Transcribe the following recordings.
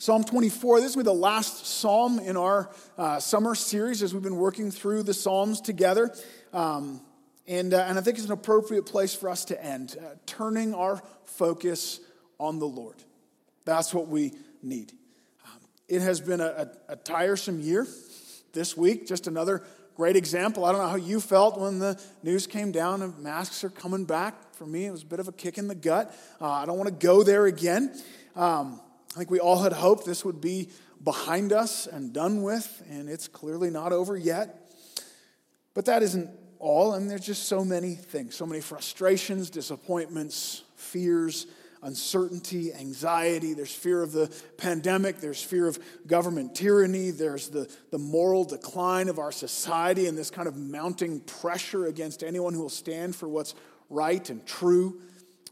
Psalm 24, this will be the last psalm in our uh, summer series as we've been working through the Psalms together. Um, and, uh, and I think it's an appropriate place for us to end, uh, turning our focus on the Lord. That's what we need. Um, it has been a, a, a tiresome year this week, just another great example. I don't know how you felt when the news came down of masks are coming back. For me, it was a bit of a kick in the gut. Uh, I don't want to go there again. Um, I think we all had hoped this would be behind us and done with, and it's clearly not over yet. But that isn't all, and there's just so many things, so many frustrations, disappointments, fears, uncertainty, anxiety. There's fear of the pandemic. There's fear of government tyranny. There's the, the moral decline of our society and this kind of mounting pressure against anyone who will stand for what's right and true.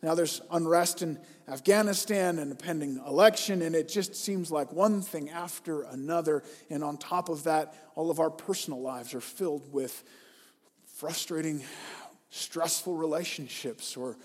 Now there's unrest in Afghanistan and a pending election, and it just seems like one thing after another. And on top of that, all of our personal lives are filled with frustrating, stressful relationships or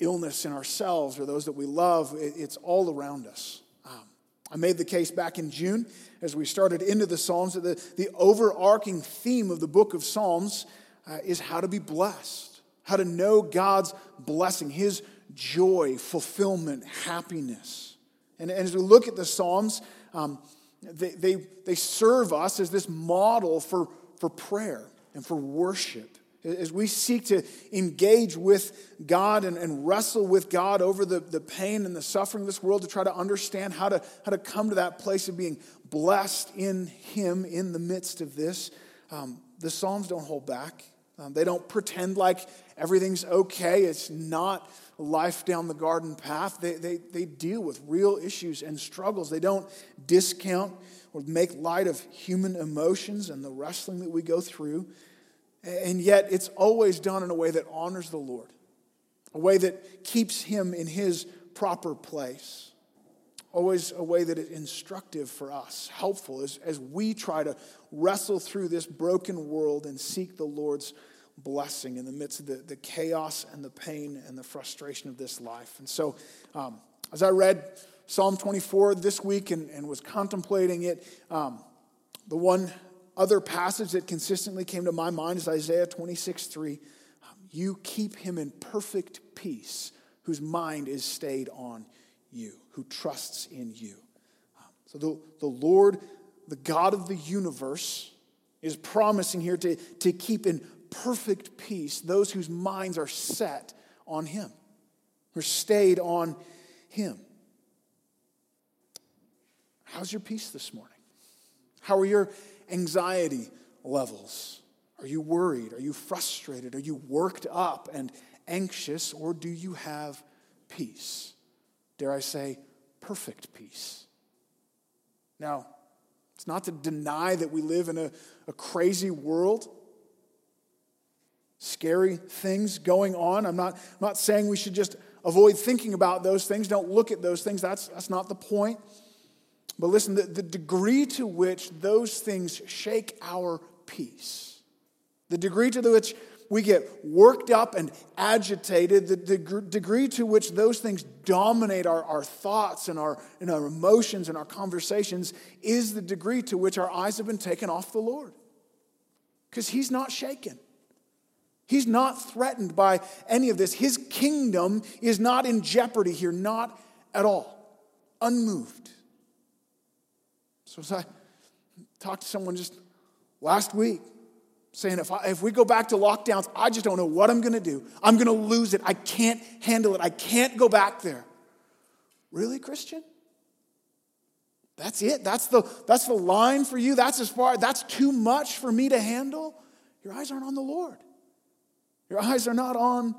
illness in ourselves or those that we love. It's all around us. Um, I made the case back in June as we started into the Psalms that the, the overarching theme of the book of Psalms uh, is how to be blessed, how to know God's blessing, His joy, fulfillment, happiness. And, and as we look at the Psalms, um, they, they, they serve us as this model for, for prayer and for worship. As we seek to engage with God and, and wrestle with God over the, the pain and the suffering of this world to try to understand how to, how to come to that place of being blessed in Him in the midst of this, um, the Psalms don't hold back. Um, they don't pretend like everything's okay. It's not life down the garden path. They, they, they deal with real issues and struggles. They don't discount or make light of human emotions and the wrestling that we go through. And yet, it's always done in a way that honors the Lord, a way that keeps Him in His proper place, always a way that is instructive for us, helpful as, as we try to wrestle through this broken world and seek the Lord's blessing in the midst of the, the chaos and the pain and the frustration of this life. And so, um, as I read Psalm 24 this week and, and was contemplating it, um, the one other passage that consistently came to my mind is Isaiah 26 3. You keep him in perfect peace whose mind is stayed on you, who trusts in you. So the, the Lord, the God of the universe, is promising here to, to keep in perfect peace those whose minds are set on him, who are stayed on him. How's your peace this morning? How are your anxiety levels? Are you worried? Are you frustrated? Are you worked up and anxious? Or do you have peace? Dare I say, perfect peace? Now, it's not to deny that we live in a, a crazy world, scary things going on. I'm not, I'm not saying we should just avoid thinking about those things, don't look at those things. That's, that's not the point. But listen, the, the degree to which those things shake our peace, the degree to which we get worked up and agitated, the deg- degree to which those things dominate our, our thoughts and our, and our emotions and our conversations, is the degree to which our eyes have been taken off the Lord. Because He's not shaken. He's not threatened by any of this. His kingdom is not in jeopardy here, not at all. Unmoved. So as I talked to someone just last week, saying if, I, if we go back to lockdowns, I just don't know what I'm going to do. I'm going to lose it. I can't handle it. I can't go back there. Really, Christian? That's it? That's the, that's the line for you? That's as far, that's too much for me to handle? Your eyes aren't on the Lord. Your eyes are not on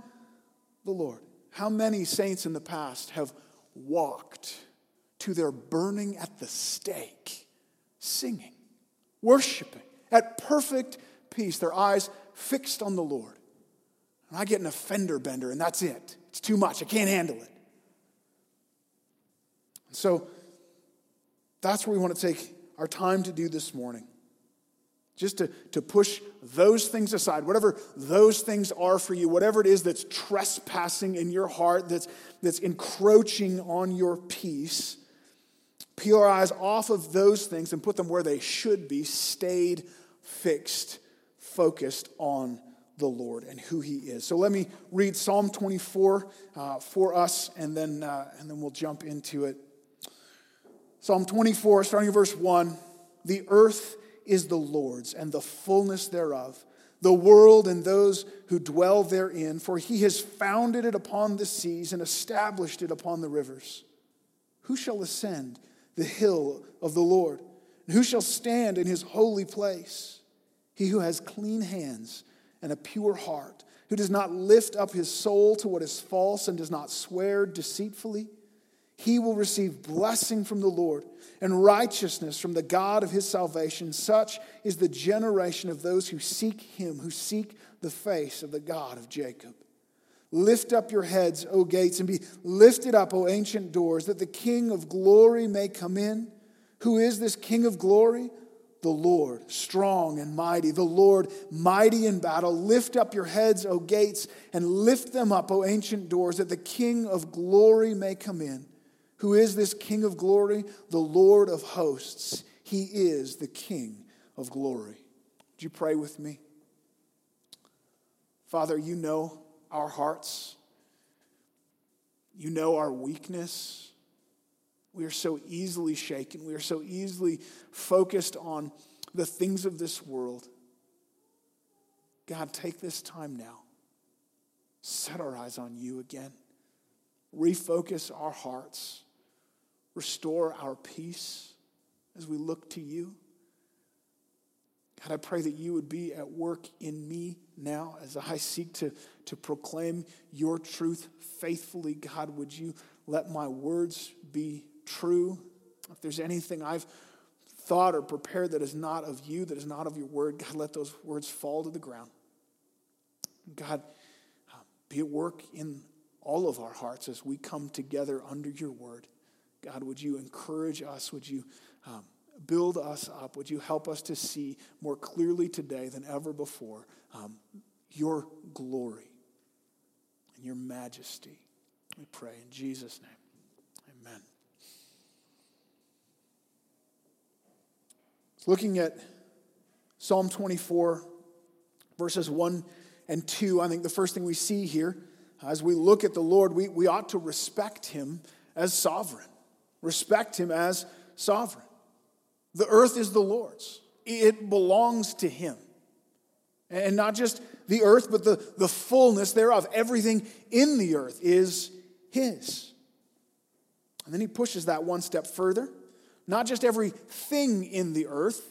the Lord. How many saints in the past have walked to their burning at the stake, singing, worshiping at perfect peace, their eyes fixed on the Lord? And I get an offender bender, and that's it. It's too much. I can't handle it. So that's where we want to take our time to do this morning. Just to, to push those things aside, whatever those things are for you, whatever it is that's trespassing in your heart, that's, that's encroaching on your peace, peel our eyes off of those things and put them where they should be, stayed, fixed, focused on the Lord and who He is. So let me read Psalm 24 uh, for us, and then, uh, and then we'll jump into it. Psalm 24, starting in verse 1 The earth is the Lord's and the fullness thereof, the world and those who dwell therein, for he has founded it upon the seas and established it upon the rivers. Who shall ascend the hill of the Lord? And who shall stand in his holy place? He who has clean hands and a pure heart, who does not lift up his soul to what is false and does not swear deceitfully he will receive blessing from the Lord and righteousness from the God of his salvation. Such is the generation of those who seek him, who seek the face of the God of Jacob. Lift up your heads, O gates, and be lifted up, O ancient doors, that the King of glory may come in. Who is this King of glory? The Lord, strong and mighty, the Lord, mighty in battle. Lift up your heads, O gates, and lift them up, O ancient doors, that the King of glory may come in. Who is this King of glory? The Lord of hosts. He is the King of glory. Would you pray with me? Father, you know our hearts. You know our weakness. We are so easily shaken. We are so easily focused on the things of this world. God, take this time now. Set our eyes on you again. Refocus our hearts. Restore our peace as we look to you. God, I pray that you would be at work in me now as I seek to, to proclaim your truth faithfully. God, would you let my words be true? If there's anything I've thought or prepared that is not of you, that is not of your word, God, let those words fall to the ground. God, uh, be at work in all of our hearts as we come together under your word. God, would you encourage us? Would you um, build us up? Would you help us to see more clearly today than ever before um, your glory and your majesty? We pray in Jesus' name. Amen. Looking at Psalm 24, verses 1 and 2, I think the first thing we see here, as we look at the Lord, we, we ought to respect him as sovereign respect him as sovereign. The earth is the Lord's, it belongs to him. And not just the earth, but the, the fullness thereof. Everything in the earth is his. And then he pushes that one step further. Not just everything in the earth,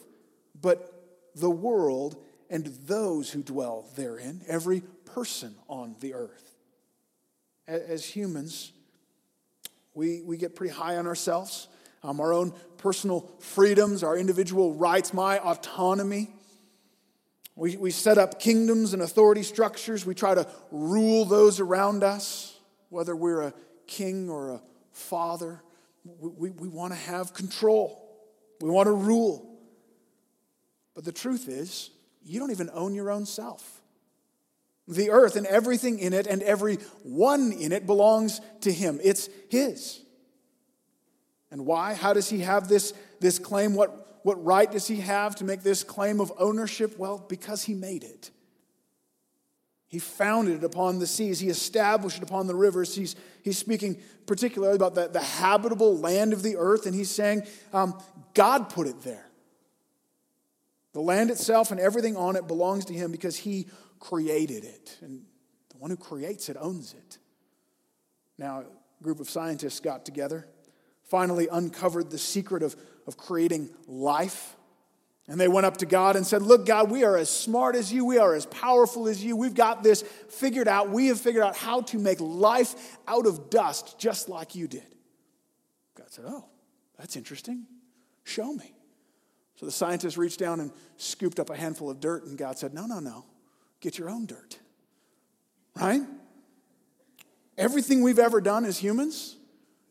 but the world and those who dwell therein, every person on the earth. As humans, we, we get pretty high on ourselves, um, our own personal freedoms, our individual rights, my autonomy. We, we set up kingdoms and authority structures. We try to rule those around us, whether we're a king or a father. We, we, we want to have control, we want to rule. But the truth is, you don't even own your own self. The earth and everything in it and every one in it belongs to him. It's his. And why? How does he have this, this claim? What, what right does he have to make this claim of ownership? Well, because he made it. He founded it upon the seas. He established it upon the rivers. He's, he's speaking particularly about the, the habitable land of the earth, and he's saying um, God put it there. The land itself and everything on it belongs to him because he created it. And the one who creates it owns it. Now, a group of scientists got together, finally uncovered the secret of, of creating life. And they went up to God and said, Look, God, we are as smart as you. We are as powerful as you. We've got this figured out. We have figured out how to make life out of dust just like you did. God said, Oh, that's interesting. Show me. So the scientists reached down and scooped up a handful of dirt, and God said, No, no, no. Get your own dirt. Right? Everything we've ever done as humans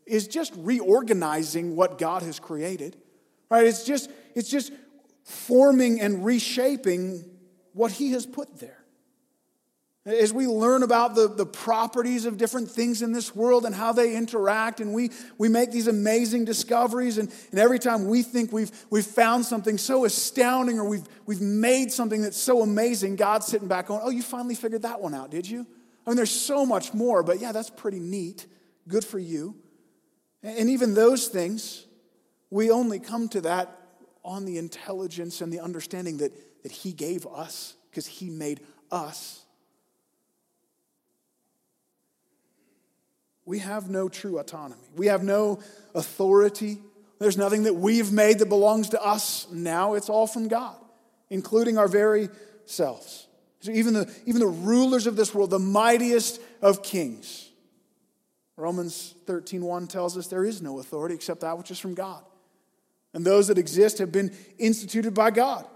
is just reorganizing what God has created. Right? It's just, it's just forming and reshaping what He has put there. As we learn about the, the properties of different things in this world and how they interact, and we, we make these amazing discoveries, and, and every time we think we've, we've found something so astounding or we've, we've made something that's so amazing, God's sitting back going, Oh, you finally figured that one out, did you? I mean, there's so much more, but yeah, that's pretty neat. Good for you. And even those things, we only come to that on the intelligence and the understanding that, that He gave us because He made us. We have no true autonomy. We have no authority. There's nothing that we've made that belongs to us now. It's all from God, including our very selves. So even the, even the rulers of this world, the mightiest of kings. Romans 13:1 tells us there is no authority except that which is from God. And those that exist have been instituted by God.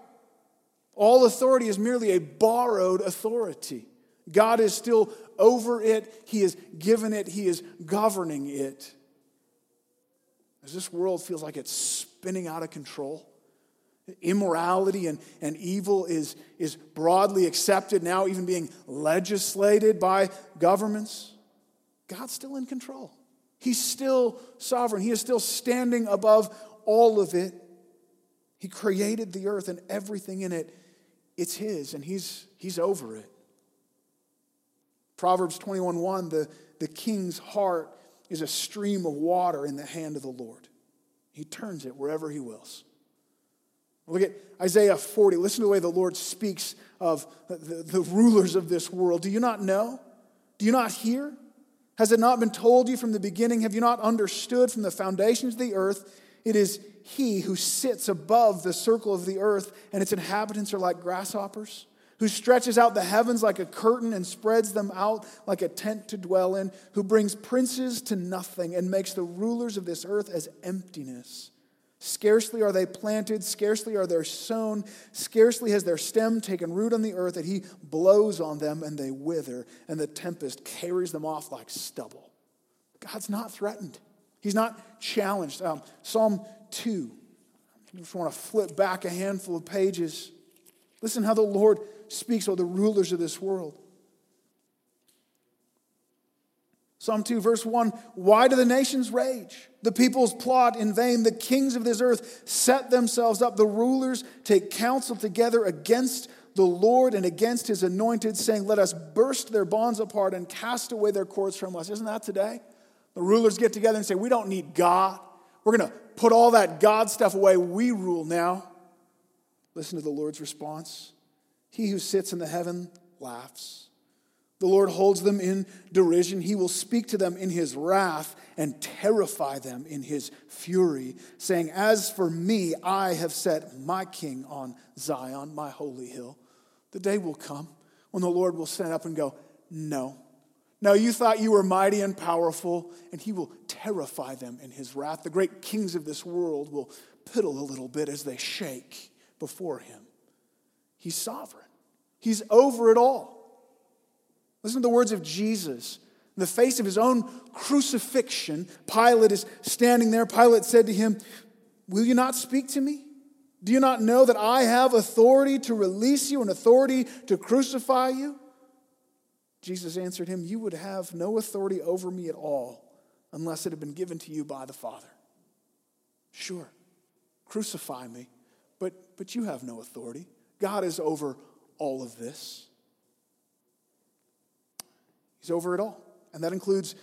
All authority is merely a borrowed authority. God is still over it, He has given it, He is governing it. As this world feels like it's spinning out of control, immorality and, and evil is, is broadly accepted, now even being legislated by governments, God's still in control. He's still sovereign. He is still standing above all of it. He created the earth and everything in it. It's His, and He's, he's over it. Proverbs 21 1 the, the king's heart is a stream of water in the hand of the Lord. He turns it wherever He wills. Look at Isaiah 40. Listen to the way the Lord speaks of the, the rulers of this world. Do you not know? Do you not hear? Has it not been told you from the beginning? Have you not understood from the foundations of the earth? It is he who sits above the circle of the earth, and its inhabitants are like grasshoppers, who stretches out the heavens like a curtain and spreads them out like a tent to dwell in, who brings princes to nothing and makes the rulers of this earth as emptiness. Scarcely are they planted, scarcely are they sown, scarcely has their stem taken root on the earth, that he blows on them and they wither, and the tempest carries them off like stubble. God's not threatened. He's not challenged. Um, Psalm 2. I just want to flip back a handful of pages. Listen how the Lord speaks of the rulers of this world. Psalm 2, verse 1 Why do the nations rage? The peoples plot in vain. The kings of this earth set themselves up. The rulers take counsel together against the Lord and against his anointed, saying, Let us burst their bonds apart and cast away their cords from us. Isn't that today? The rulers get together and say, We don't need God. We're going to put all that God stuff away. We rule now. Listen to the Lord's response. He who sits in the heaven laughs. The Lord holds them in derision. He will speak to them in his wrath and terrify them in his fury, saying, As for me, I have set my king on Zion, my holy hill. The day will come when the Lord will stand up and go, No, no, you thought you were mighty and powerful, and he will terrify them in his wrath. The great kings of this world will piddle a little bit as they shake before him. He's sovereign, he's over it all. Listen to the words of Jesus. In the face of his own crucifixion, Pilate is standing there. Pilate said to him, Will you not speak to me? Do you not know that I have authority to release you and authority to crucify you? Jesus answered him, You would have no authority over me at all unless it had been given to you by the Father. Sure, crucify me, but, but you have no authority. God is over all of this. He's over it all. And that includes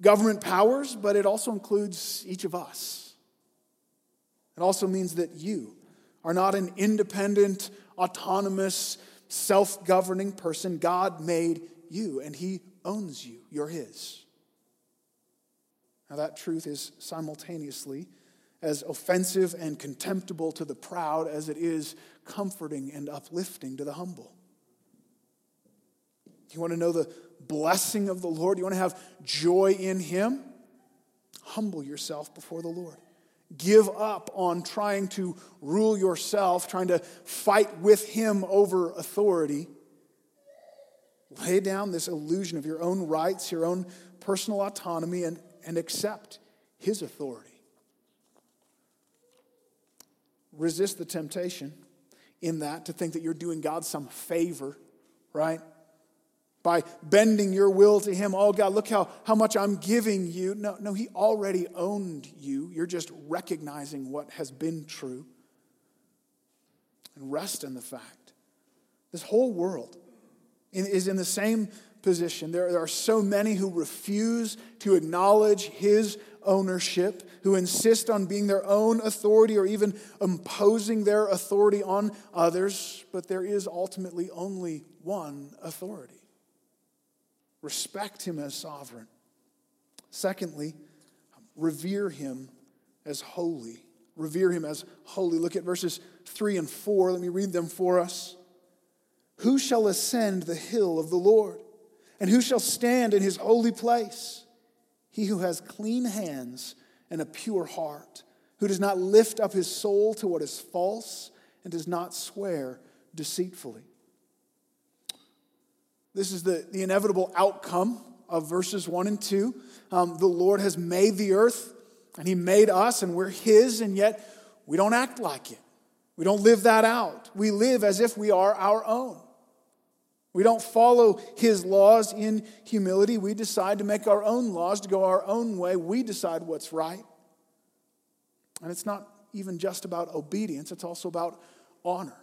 government powers, but it also includes each of us. It also means that you are not an independent, autonomous, self governing person. God made you, and He owns you. You're His. Now, that truth is simultaneously as offensive and contemptible to the proud as it is comforting and uplifting to the humble. You want to know the blessing of the Lord? You want to have joy in Him? Humble yourself before the Lord. Give up on trying to rule yourself, trying to fight with Him over authority. Lay down this illusion of your own rights, your own personal autonomy, and, and accept His authority. Resist the temptation in that to think that you're doing God some favor, right? By bending your will to Him. Oh, God, look how, how much I'm giving you. No, no, He already owned you. You're just recognizing what has been true. And rest in the fact. This whole world is in the same position. There, there are so many who refuse to acknowledge His ownership, who insist on being their own authority or even imposing their authority on others, but there is ultimately only one authority. Respect him as sovereign. Secondly, revere him as holy. Revere him as holy. Look at verses 3 and 4. Let me read them for us. Who shall ascend the hill of the Lord? And who shall stand in his holy place? He who has clean hands and a pure heart, who does not lift up his soul to what is false and does not swear deceitfully. This is the, the inevitable outcome of verses 1 and 2. Um, the Lord has made the earth and he made us, and we're his, and yet we don't act like it. We don't live that out. We live as if we are our own. We don't follow his laws in humility. We decide to make our own laws, to go our own way. We decide what's right. And it's not even just about obedience, it's also about honor.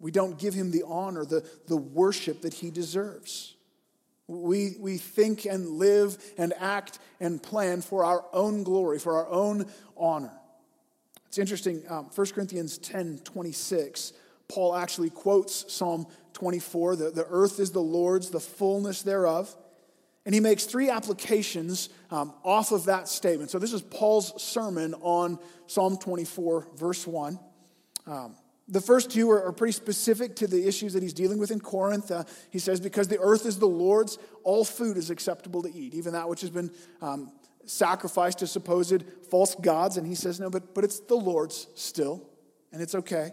We don't give him the honor, the, the worship that he deserves. We, we think and live and act and plan for our own glory, for our own honor. It's interesting, um, 1 Corinthians 10 26, Paul actually quotes Psalm 24. The, the earth is the Lord's, the fullness thereof. And he makes three applications um, off of that statement. So, this is Paul's sermon on Psalm 24, verse 1. Um, the first two are, are, pretty specific to the issues that he's dealing with in Corinth. Uh, he says, Because the earth is the Lord's, all food is acceptable to eat, even that which has been um, sacrificed to supposed false gods. And he says, No, but, but it's the Lord's still, and it's okay.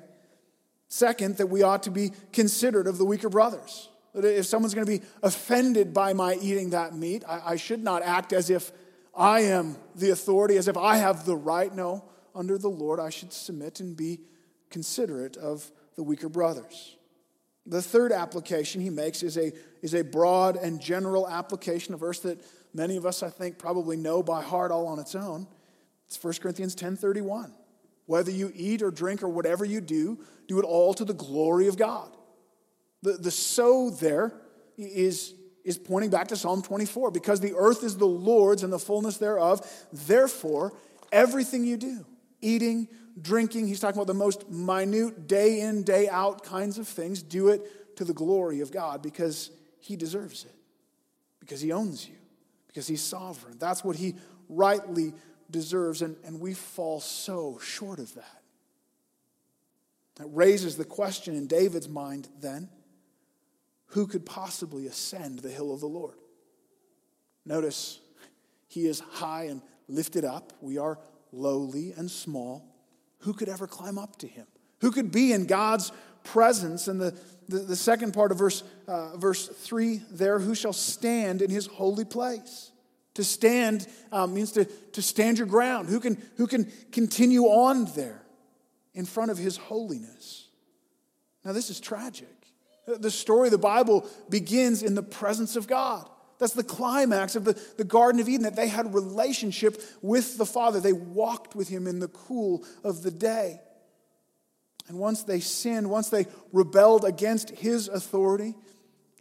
Second, that we ought to be considerate of the weaker brothers. That if someone's going to be offended by my eating that meat, I, I should not act as if I am the authority, as if I have the right. No, under the Lord, I should submit and be considerate of the weaker brothers. The third application he makes is a, is a broad and general application, a verse that many of us, I think, probably know by heart all on its own. It's 1 Corinthians 10.31. Whether you eat or drink or whatever you do, do it all to the glory of God. The, the so there is, is pointing back to Psalm 24 because the earth is the Lord's and the fullness thereof. Therefore, everything you do, eating, drinking, he's talking about the most minute, day in, day out kinds of things, do it to the glory of God because he deserves it, because he owns you, because he's sovereign. That's what he rightly deserves, and, and we fall so short of that. That raises the question in David's mind then who could possibly ascend the hill of the Lord? Notice he is high and lifted up. We are lowly and small. Who could ever climb up to him? Who could be in God's presence? And the, the, the second part of verse, uh, verse 3 there, who shall stand in his holy place? To stand um, means to, to stand your ground. Who can, who can continue on there in front of his holiness? Now, this is tragic. The story of the Bible begins in the presence of God. That's the climax of the, the Garden of Eden, that they had relationship with the Father. They walked with him in the cool of the day. And once they sinned, once they rebelled against his authority,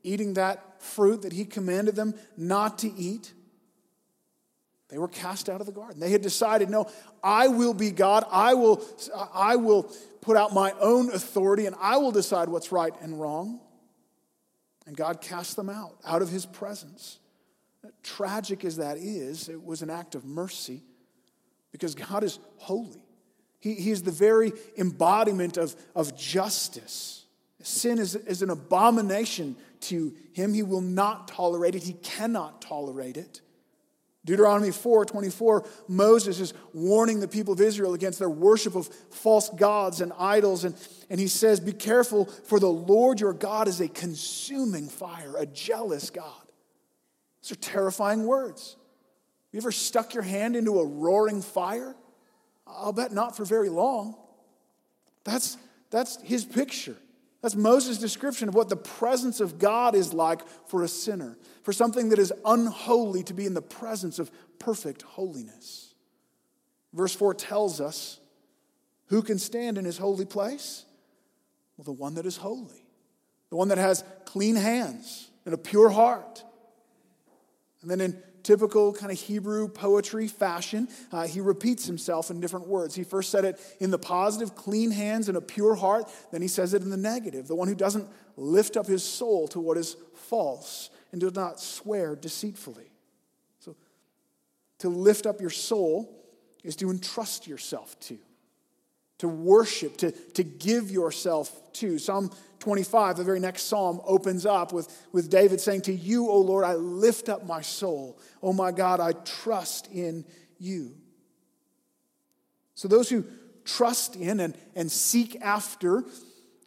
eating that fruit that he commanded them not to eat, they were cast out of the garden. They had decided, no, I will be God. I will, I will put out my own authority and I will decide what's right and wrong. And God cast them out, out of his presence. Tragic as that is, it was an act of mercy. because God is holy. He, he is the very embodiment of, of justice. Sin is, is an abomination to him. He will not tolerate it, he cannot tolerate it. Deuteronomy 4 24, Moses is warning the people of Israel against their worship of false gods and idols. And, and he says, Be careful, for the Lord your God is a consuming fire, a jealous God. These are terrifying words. You ever stuck your hand into a roaring fire? I'll bet not for very long. That's, that's his picture. That's Moses' description of what the presence of God is like for a sinner, for something that is unholy to be in the presence of perfect holiness. Verse 4 tells us who can stand in his holy place? Well, the one that is holy, the one that has clean hands and a pure heart. And then in typical kind of Hebrew poetry fashion, uh, he repeats himself in different words. He first said it in the positive, clean hands and a pure heart. Then he says it in the negative, the one who doesn't lift up his soul to what is false and does not swear deceitfully. So to lift up your soul is to entrust yourself to, to worship, to, to give yourself to. Psalm 25, the very next psalm, opens up with, with David saying, To you, O Lord, I lift up my soul. O my God, I trust in you. So those who trust in and, and seek after,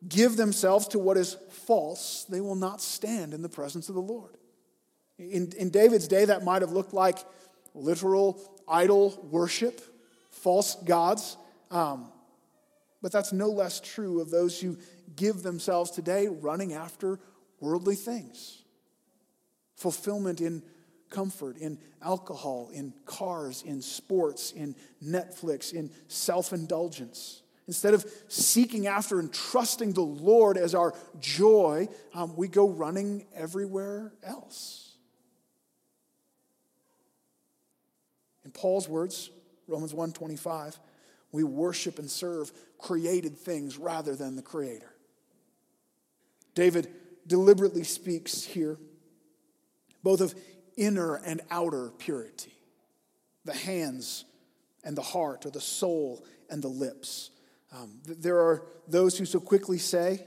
give themselves to what is false, they will not stand in the presence of the Lord. In, in David's day, that might have looked like literal idol worship, false gods. Um, but that's no less true of those who give themselves today running after worldly things. Fulfillment in comfort, in alcohol, in cars, in sports, in Netflix, in self indulgence. Instead of seeking after and trusting the Lord as our joy, um, we go running everywhere else. In Paul's words, Romans 1:25, we worship and serve created things rather than the creator. David deliberately speaks here both of inner and outer purity, the hands and the heart, or the soul and the lips. Um, there are those who so quickly say,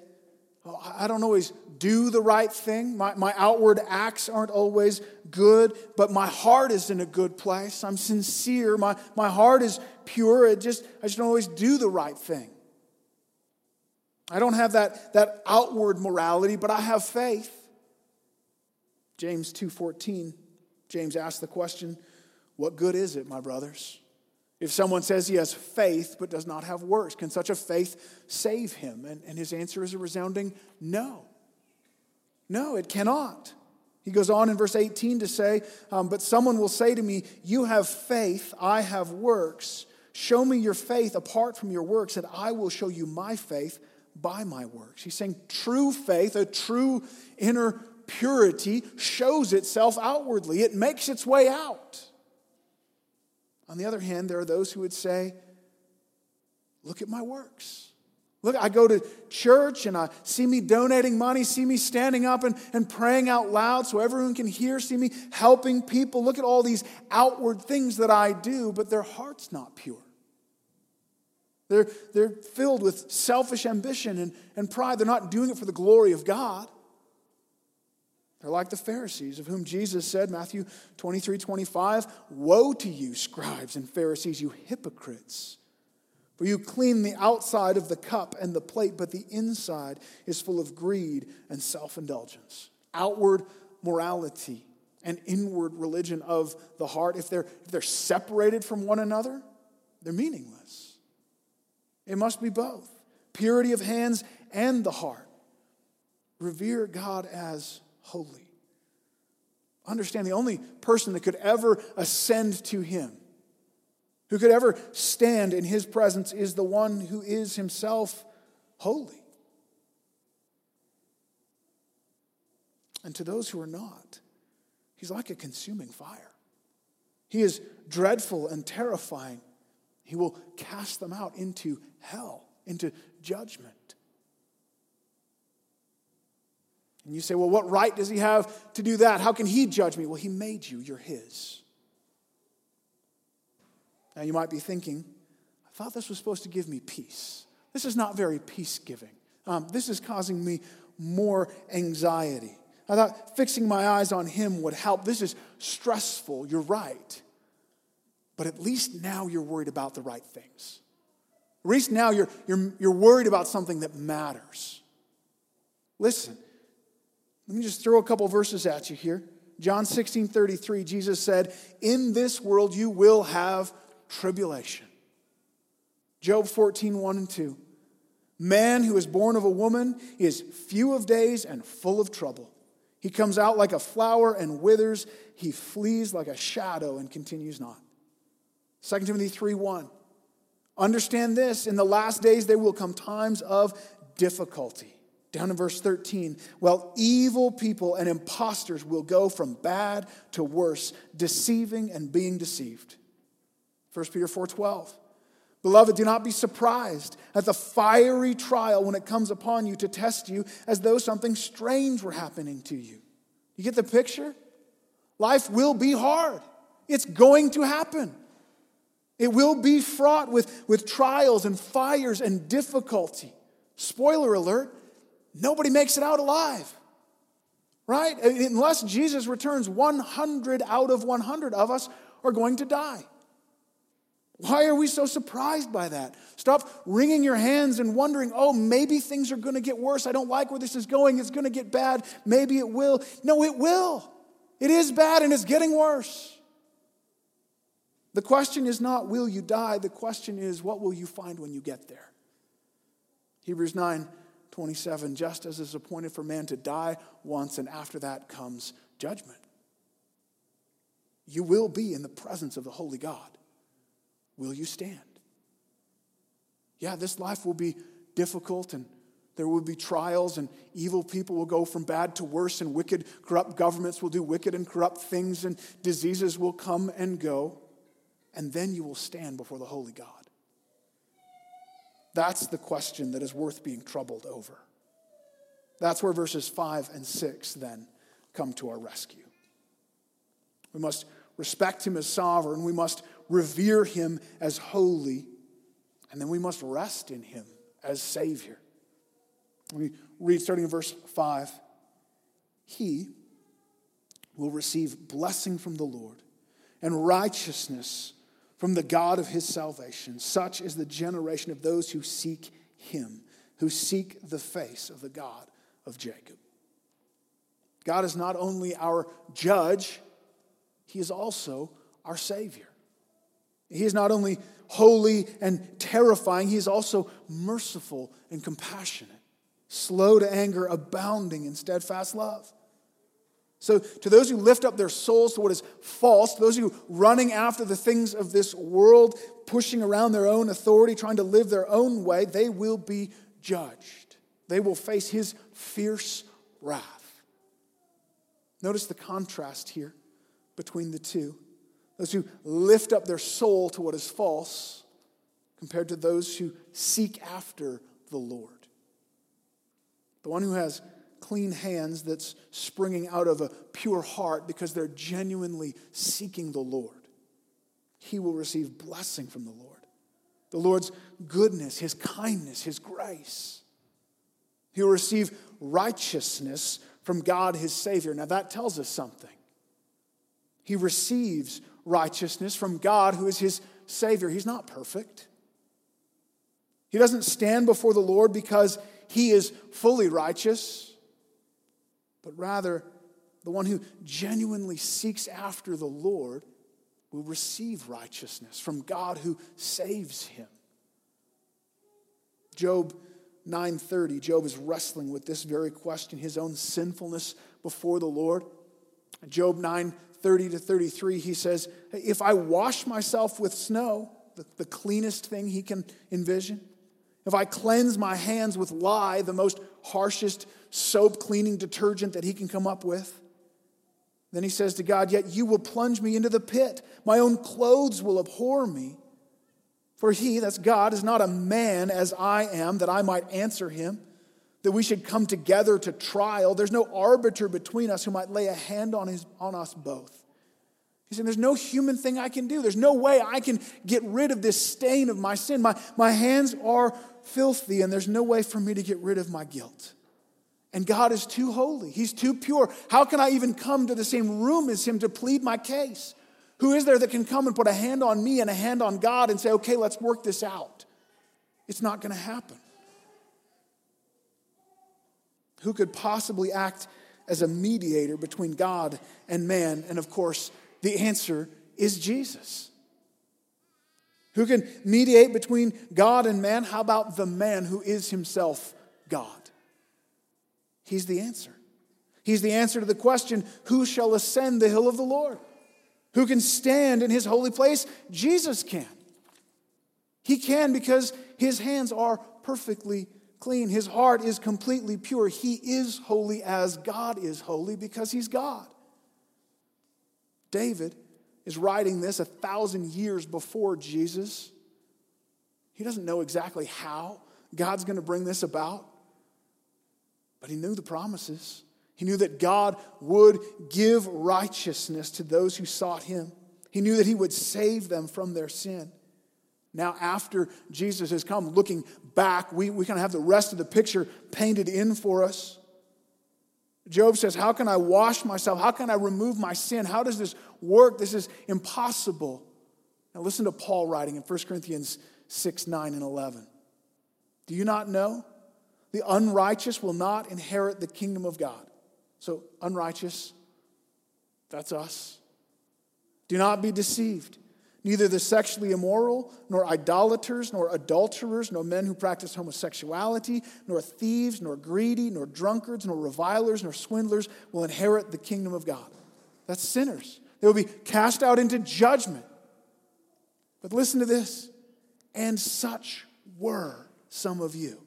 I don't always do the right thing. My, my outward acts aren't always good, but my heart is in a good place. I'm sincere. My, my heart is pure. It just, I just don't always do the right thing. I don't have that, that outward morality, but I have faith. James 2:14, James asked the question, what good is it, my brothers? If someone says he has faith but does not have works, can such a faith save him? And, and his answer is a resounding no. No, it cannot. He goes on in verse 18 to say, um, But someone will say to me, You have faith, I have works. Show me your faith apart from your works, and I will show you my faith by my works. He's saying true faith, a true inner purity, shows itself outwardly, it makes its way out. On the other hand, there are those who would say, Look at my works. Look, I go to church and I see me donating money, see me standing up and, and praying out loud so everyone can hear, see me helping people. Look at all these outward things that I do, but their heart's not pure. They're, they're filled with selfish ambition and, and pride. They're not doing it for the glory of God. They're like the Pharisees, of whom Jesus said, Matthew 23 25, Woe to you, scribes and Pharisees, you hypocrites! For you clean the outside of the cup and the plate, but the inside is full of greed and self indulgence. Outward morality and inward religion of the heart, if they're, if they're separated from one another, they're meaningless. It must be both purity of hands and the heart. Revere God as holy. Understand the only person that could ever ascend to Him, who could ever stand in His presence, is the one who is Himself holy. And to those who are not, He's like a consuming fire. He is dreadful and terrifying he will cast them out into hell, into judgment. And you say, well, what right does he have to do that? How can he judge me? Well, he made you, you're his. Now you might be thinking, I thought this was supposed to give me peace. This is not very peace giving. Um, this is causing me more anxiety. I thought fixing my eyes on Him would help. This is stressful. You're right. But at least now you're worried about the right things. At least now you're, you're, you're worried about something that matters. Listen, let me just throw a couple verses at you here. John 16 33, Jesus said, In this world you will have tribulation. Job 14 1 and 2. Man who is born of a woman is few of days and full of trouble. He comes out like a flower and withers. He flees like a shadow and continues not. 2 Timothy 3 1. Understand this in the last days there will come times of difficulty. Down in verse 13, well, evil people and impostors will go from bad to worse, deceiving and being deceived. 1 Peter 4:12. Beloved, do not be surprised at the fiery trial when it comes upon you to test you as though something strange were happening to you. You get the picture? Life will be hard. It's going to happen. It will be fraught with, with trials and fires and difficulty. Spoiler alert, nobody makes it out alive. Right? Unless Jesus returns, 100 out of 100 of us are going to die. Why are we so surprised by that? Stop wringing your hands and wondering, oh, maybe things are going to get worse. I don't like where this is going. It's going to get bad. Maybe it will. No, it will. It is bad and it's getting worse. The question is not, will you die? The question is, what will you find when you get there? Hebrews 9 27, just as is appointed for man to die once, and after that comes judgment. You will be in the presence of the Holy God. Will you stand? Yeah, this life will be difficult and there will be trials, and evil people will go from bad to worse, and wicked, corrupt governments will do wicked and corrupt things, and diseases will come and go and then you will stand before the holy God? That's the question that is worth being troubled over. That's where verses 5 and 6 then come to our rescue. We must respect him as sovereign, we must revere him as holy, and then we must rest in him as Savior. We read starting in verse 5 He will receive blessing from the Lord and righteousness from the God of his salvation. Such is the generation of those who seek him, who seek the face of the God of Jacob. God is not only our judge, he is also our Savior. He is not only holy and terrifying, he is also merciful and compassionate, slow to anger, abounding in steadfast love. So, to those who lift up their souls to what is false, to those who running after the things of this world, pushing around their own authority, trying to live their own way, they will be judged. They will face his fierce wrath. Notice the contrast here between the two. Those who lift up their soul to what is false compared to those who seek after the Lord. The one who has clean hands that's springing out of a pure heart because they're genuinely seeking the Lord. He will receive blessing from the Lord. The Lord's goodness, His kindness, His grace. He will receive righteousness from God, His Savior. Now that tells us something. He receives righteousness from God, who is His Savior. He's not perfect. He doesn't stand before the Lord because He is fully righteous but rather the one who genuinely seeks after the Lord will receive righteousness from God who saves him. Job 9:30 Job is wrestling with this very question his own sinfulness before the Lord. Job 9:30 to 33 he says if I wash myself with snow the, the cleanest thing he can envision if I cleanse my hands with lye, the most harshest soap cleaning detergent that he can come up with, then he says to God, Yet you will plunge me into the pit. My own clothes will abhor me. For he, that's God, is not a man as I am, that I might answer him, that we should come together to trial. There's no arbiter between us who might lay a hand on, his, on us both. He's said, There's no human thing I can do. There's no way I can get rid of this stain of my sin. My, my hands are filthy, and there's no way for me to get rid of my guilt. And God is too holy. He's too pure. How can I even come to the same room as Him to plead my case? Who is there that can come and put a hand on me and a hand on God and say, okay, let's work this out? It's not going to happen. Who could possibly act as a mediator between God and man? And of course, the answer is Jesus. Who can mediate between God and man? How about the man who is himself God? He's the answer. He's the answer to the question who shall ascend the hill of the Lord? Who can stand in his holy place? Jesus can. He can because his hands are perfectly clean. His heart is completely pure. He is holy as God is holy because he's God. David is writing this a thousand years before Jesus. He doesn't know exactly how God's going to bring this about, but he knew the promises. He knew that God would give righteousness to those who sought him. He knew that he would save them from their sin. Now, after Jesus has come, looking back, we, we kind of have the rest of the picture painted in for us. Job says, How can I wash myself? How can I remove my sin? How does this work? This is impossible. Now, listen to Paul writing in 1 Corinthians 6 9 and 11. Do you not know? The unrighteous will not inherit the kingdom of God. So, unrighteous, that's us. Do not be deceived. Neither the sexually immoral, nor idolaters, nor adulterers, nor men who practice homosexuality, nor thieves, nor greedy, nor drunkards, nor revilers, nor swindlers will inherit the kingdom of God. That's sinners. They will be cast out into judgment. But listen to this. And such were some of you.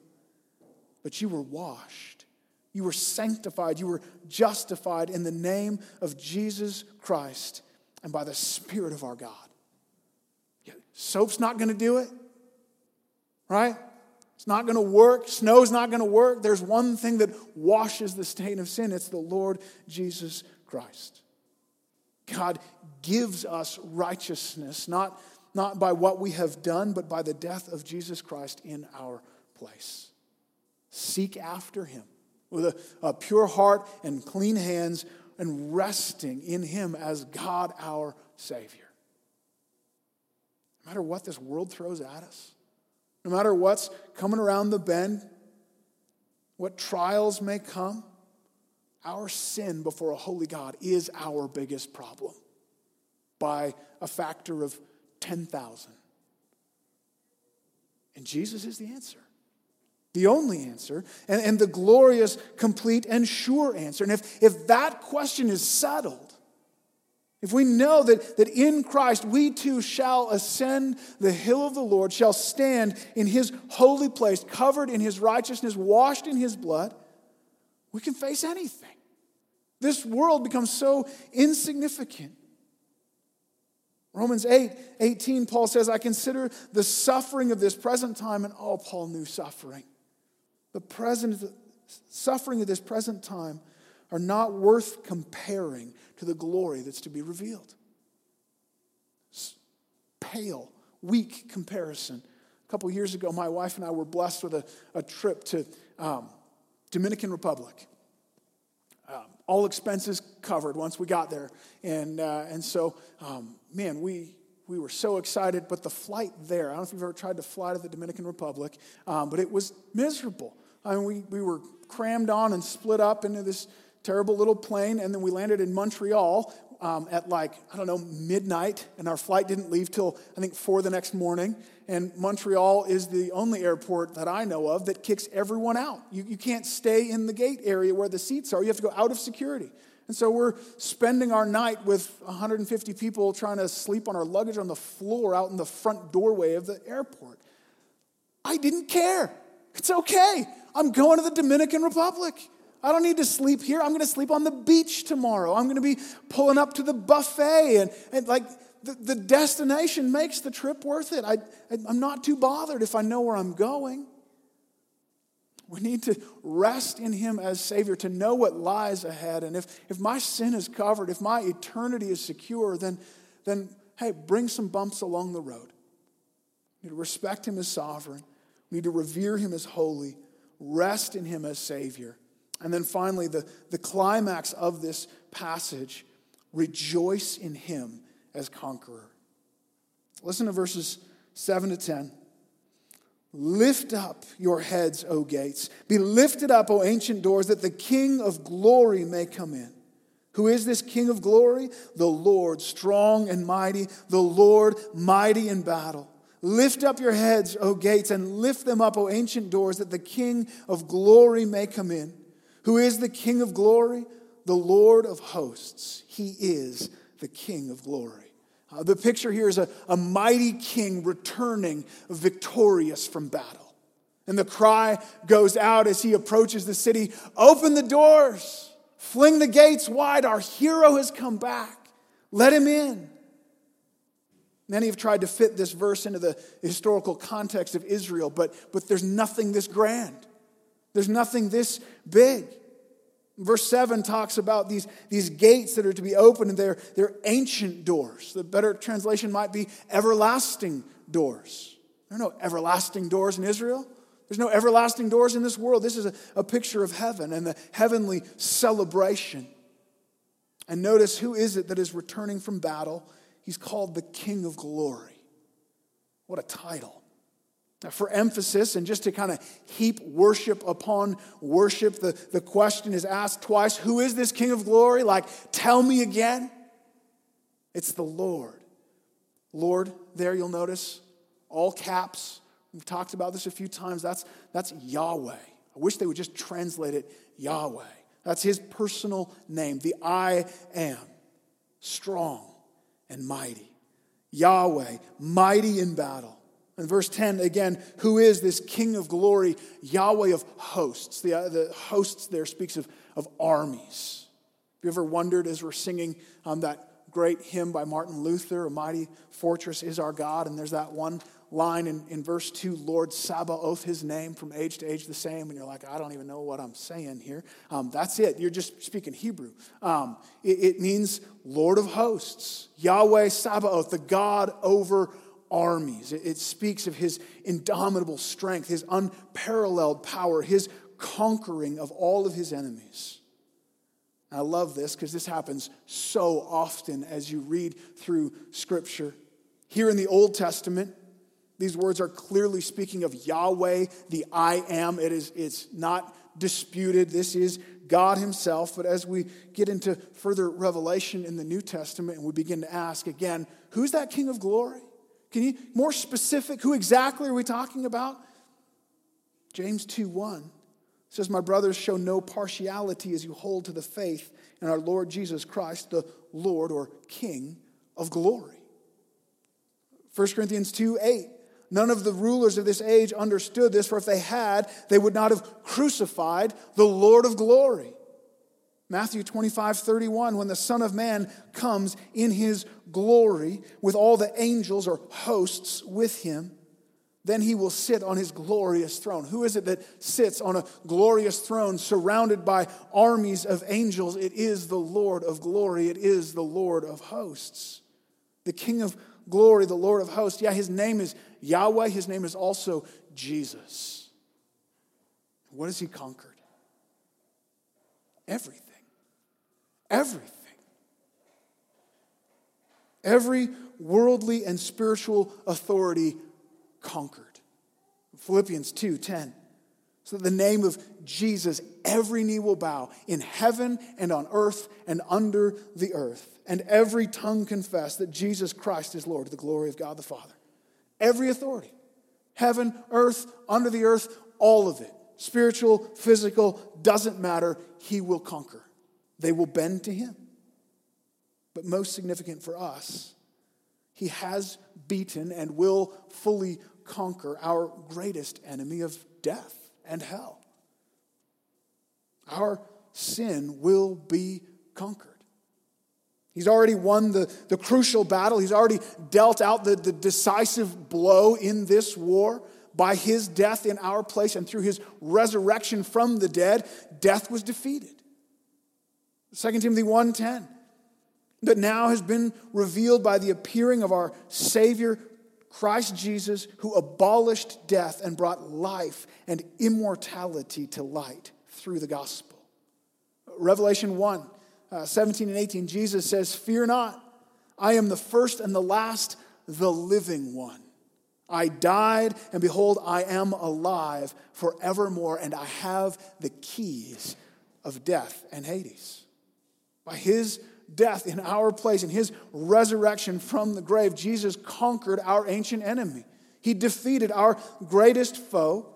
But you were washed, you were sanctified, you were justified in the name of Jesus Christ and by the Spirit of our God. Soap's not going to do it, right? It's not going to work. Snow's not going to work. There's one thing that washes the stain of sin it's the Lord Jesus Christ. God gives us righteousness, not, not by what we have done, but by the death of Jesus Christ in our place. Seek after him with a, a pure heart and clean hands and resting in him as God our Savior. No matter what this world throws at us, no matter what's coming around the bend, what trials may come, our sin before a holy God is our biggest problem by a factor of 10,000. And Jesus is the answer, the only answer, and, and the glorious, complete, and sure answer. And if, if that question is settled, if we know that, that in Christ we too shall ascend the hill of the Lord, shall stand in his holy place, covered in his righteousness, washed in his blood, we can face anything. This world becomes so insignificant. Romans 8, 18, Paul says, I consider the suffering of this present time, and oh, Paul knew suffering. The present suffering of this present time are not worth comparing to the glory that's to be revealed. Pale, weak comparison. A couple years ago, my wife and I were blessed with a, a trip to um, Dominican Republic. Um, all expenses covered once we got there. And, uh, and so, um, man, we, we were so excited. But the flight there, I don't know if you've ever tried to fly to the Dominican Republic, um, but it was miserable. I mean, we, we were crammed on and split up into this terrible little plane, and then we landed in Montreal um, at like, I don't know, midnight, and our flight didn't leave till I think four the next morning. And Montreal is the only airport that I know of that kicks everyone out. You, you can't stay in the gate area where the seats are, you have to go out of security. And so we're spending our night with 150 people trying to sleep on our luggage on the floor out in the front doorway of the airport. I didn't care. It's okay. I'm going to the Dominican Republic. I don't need to sleep here. I'm going to sleep on the beach tomorrow. I'm going to be pulling up to the buffet. And, and like the, the destination makes the trip worth it. I, I'm not too bothered if I know where I'm going. We need to rest in Him as Savior, to know what lies ahead. And if, if my sin is covered, if my eternity is secure, then, then hey, bring some bumps along the road. We need to respect Him as sovereign. We need to revere Him as holy, rest in Him as Savior. And then finally, the, the climax of this passage rejoice in Him as conqueror. Listen to verses 7 to 10. Lift up your heads, O gates. Be lifted up, O ancient doors, that the King of glory may come in. Who is this King of glory? The Lord, strong and mighty, the Lord, mighty in battle. Lift up your heads, O gates, and lift them up, O ancient doors, that the King of glory may come in. Who is the King of glory? The Lord of hosts. He is the King of glory. Uh, the picture here is a, a mighty king returning victorious from battle. And the cry goes out as he approaches the city Open the doors, fling the gates wide. Our hero has come back. Let him in. Many have tried to fit this verse into the historical context of Israel, but, but there's nothing this grand. There's nothing this big. Verse 7 talks about these, these gates that are to be opened, and they're, they're ancient doors. The better translation might be everlasting doors. There are no everlasting doors in Israel. There's no everlasting doors in this world. This is a, a picture of heaven and the heavenly celebration. And notice who is it that is returning from battle? He's called the King of Glory. What a title for emphasis and just to kind of heap worship upon worship, the, the question is asked twice Who is this King of glory? Like, tell me again. It's the Lord. Lord, there you'll notice, all caps. We've talked about this a few times. That's, that's Yahweh. I wish they would just translate it Yahweh. That's his personal name, the I am, strong and mighty. Yahweh, mighty in battle. In verse 10, again, who is this King of glory, Yahweh of hosts? The, uh, the hosts there speaks of, of armies. Have you ever wondered as we're singing um, that great hymn by Martin Luther, A Mighty Fortress is Our God, and there's that one line in, in verse 2 Lord Sabaoth, his name, from age to age the same. And you're like, I don't even know what I'm saying here. Um, that's it. You're just speaking Hebrew. Um, it, it means Lord of hosts, Yahweh Sabaoth, the God over armies. It, speaks of his indomitable strength, his unparalleled power, his conquering of all of his enemies. I love this because this happens so often as you read through Scripture. Here in the Old Testament, these words are clearly speaking of Yahweh, the I am. It is, it's not disputed. This is God Himself. But as we get into further revelation in the New Testament and we begin to ask again, who's that King of glory? Can you more specific? Who exactly are we talking about? James 2 1 says, My brothers, show no partiality as you hold to the faith in our Lord Jesus Christ, the Lord or King of glory. 1 Corinthians 2 8. None of the rulers of this age understood this, for if they had, they would not have crucified the Lord of glory. Matthew 25, 31, when the Son of Man comes in his glory with all the angels or hosts with him, then he will sit on his glorious throne. Who is it that sits on a glorious throne surrounded by armies of angels? It is the Lord of glory, it is the Lord of hosts. The King of glory, the Lord of hosts. Yeah, his name is Yahweh, his name is also Jesus. What has he conquered? Everything. Everything. Every worldly and spiritual authority conquered. Philippians 2 10. So that the name of Jesus, every knee will bow in heaven and on earth and under the earth, and every tongue confess that Jesus Christ is Lord to the glory of God the Father. Every authority, heaven, earth, under the earth, all of it, spiritual, physical, doesn't matter, he will conquer. They will bend to him. But most significant for us, he has beaten and will fully conquer our greatest enemy of death and hell. Our sin will be conquered. He's already won the, the crucial battle. He's already dealt out the, the decisive blow in this war. by his death in our place and through his resurrection from the dead, death was defeated. 2 Timothy 1:10 that now has been revealed by the appearing of our Savior Christ Jesus, who abolished death and brought life and immortality to light through the gospel. Revelation 1 uh, 17 and 18, Jesus says, Fear not, I am the first and the last, the living one. I died, and behold, I am alive forevermore, and I have the keys of death and Hades. By his death in our place, and his resurrection from the grave, Jesus conquered our ancient enemy. He defeated our greatest foe,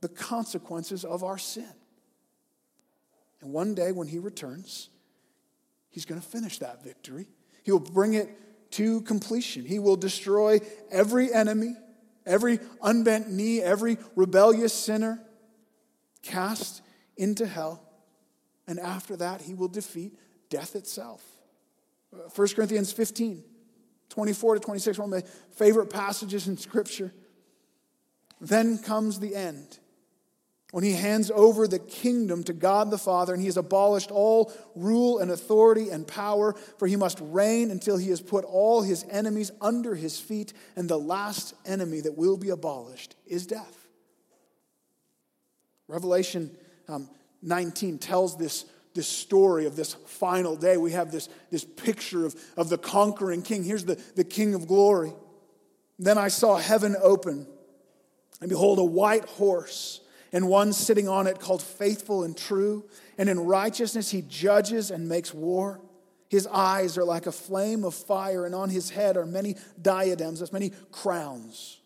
the consequences of our sin. And one day when he returns, he's going to finish that victory. He will bring it to completion. He will destroy every enemy, every unbent knee, every rebellious sinner, cast into hell. And after that, he will defeat death itself. 1 Corinthians 15, 24 to 26, one of my favorite passages in Scripture. Then comes the end when he hands over the kingdom to God the Father and he has abolished all rule and authority and power, for he must reign until he has put all his enemies under his feet, and the last enemy that will be abolished is death. Revelation um, 19 tells this this story of this final day. We have this, this picture of, of the conquering king. Here's the, the king of glory. Then I saw heaven open, and behold, a white horse, and one sitting on it called Faithful and True. And in righteousness he judges and makes war. His eyes are like a flame of fire, and on his head are many diadems, as many crowns.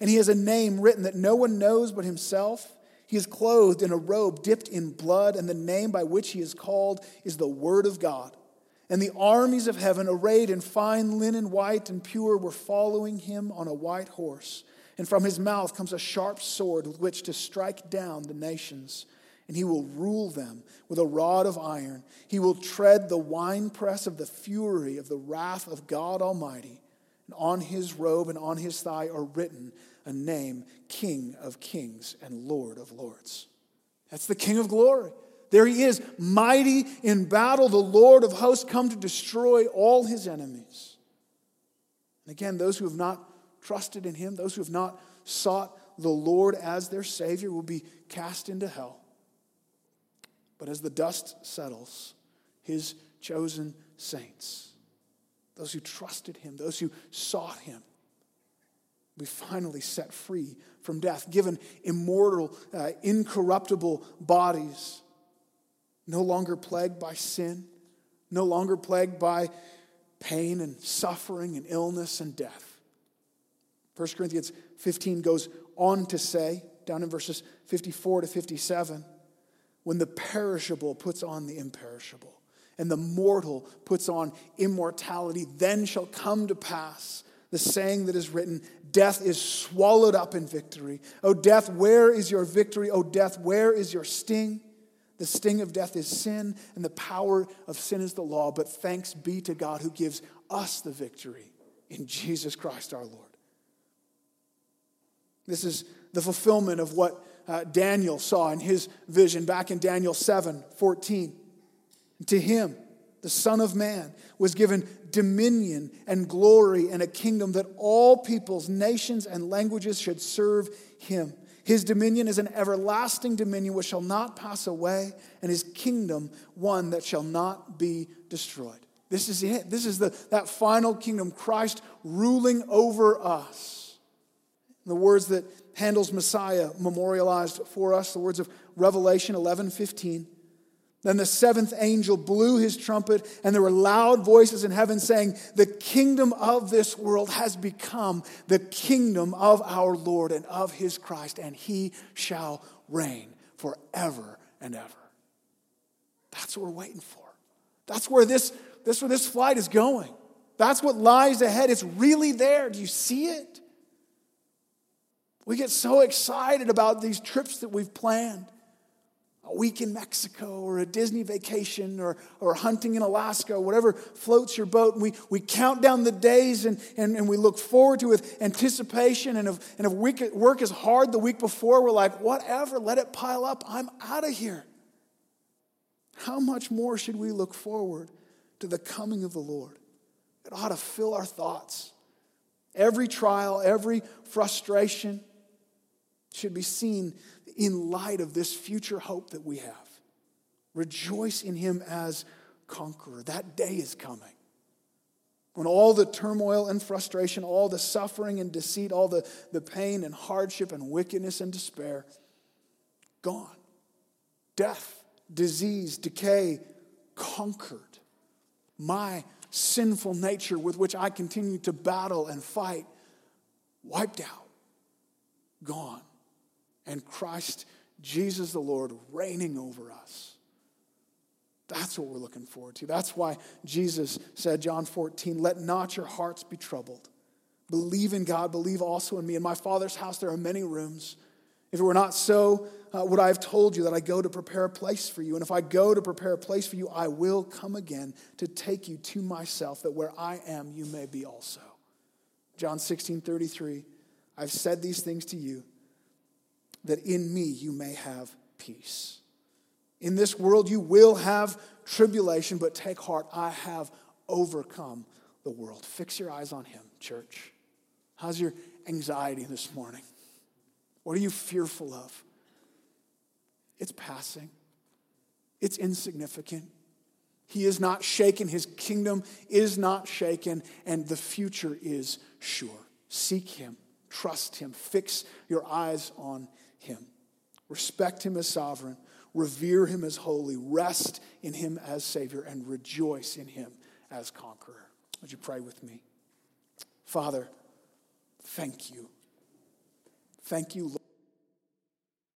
And he has a name written that no one knows but himself. He is clothed in a robe dipped in blood, and the name by which he is called is the Word of God. And the armies of heaven, arrayed in fine linen, white and pure, were following him on a white horse. And from his mouth comes a sharp sword with which to strike down the nations. And he will rule them with a rod of iron. He will tread the winepress of the fury of the wrath of God Almighty. And on his robe and on his thigh are written a name King of Kings and Lord of Lords. That's the King of glory. There he is, mighty in battle, the Lord of hosts, come to destroy all his enemies. And again, those who have not trusted in him, those who have not sought the Lord as their Savior, will be cast into hell. But as the dust settles, his chosen saints, those who trusted him, those who sought him, be finally set free from death, given immortal, uh, incorruptible bodies, no longer plagued by sin, no longer plagued by pain and suffering and illness and death. 1 Corinthians 15 goes on to say, down in verses 54 to 57, when the perishable puts on the imperishable and the mortal puts on immortality, then shall come to pass the saying that is written Death is swallowed up in victory. O death, where is your victory? O death, where is your sting? The sting of death is sin, and the power of sin is the law. But thanks be to God who gives us the victory in Jesus Christ our Lord. This is the fulfillment of what uh, Daniel saw in his vision back in Daniel 7 14. To him, the Son of Man, was given dominion and glory and a kingdom that all peoples, nations, and languages should serve him. His dominion is an everlasting dominion which shall not pass away, and his kingdom one that shall not be destroyed. This is it. This is the, that final kingdom, Christ ruling over us. The words that Handel's Messiah memorialized for us, the words of Revelation 11 15. Then the seventh angel blew his trumpet, and there were loud voices in heaven saying, The kingdom of this world has become the kingdom of our Lord and of his Christ, and he shall reign forever and ever. That's what we're waiting for. That's where this, that's where this flight is going. That's what lies ahead. It's really there. Do you see it? We get so excited about these trips that we've planned. A week in Mexico or a Disney vacation or, or hunting in Alaska, whatever floats your boat. And we, we count down the days and, and, and we look forward to it with anticipation. And if, and if week, work is hard the week before, we're like, whatever, let it pile up. I'm out of here. How much more should we look forward to the coming of the Lord? It ought to fill our thoughts. Every trial, every frustration should be seen in light of this future hope that we have. Rejoice in him as conqueror. That day is coming. When all the turmoil and frustration, all the suffering and deceit, all the, the pain and hardship and wickedness and despair, gone. Death, disease, decay, conquered. My sinful nature with which I continue to battle and fight, wiped out, gone and Christ Jesus the Lord reigning over us. That's what we're looking forward to. That's why Jesus said, John 14, let not your hearts be troubled. Believe in God, believe also in me. In my Father's house there are many rooms. If it were not so, uh, would I have told you that I go to prepare a place for you? And if I go to prepare a place for you, I will come again to take you to myself, that where I am, you may be also. John 16, 33, I've said these things to you that in me you may have peace. In this world you will have tribulation, but take heart, I have overcome the world. Fix your eyes on Him, church. How's your anxiety this morning? What are you fearful of? It's passing, it's insignificant. He is not shaken, His kingdom is not shaken, and the future is sure. Seek Him, trust Him, fix your eyes on him. Respect him as sovereign, revere him as holy, rest in him as Savior, and rejoice in him as conqueror. Would you pray with me? Father, thank you. Thank you, Lord.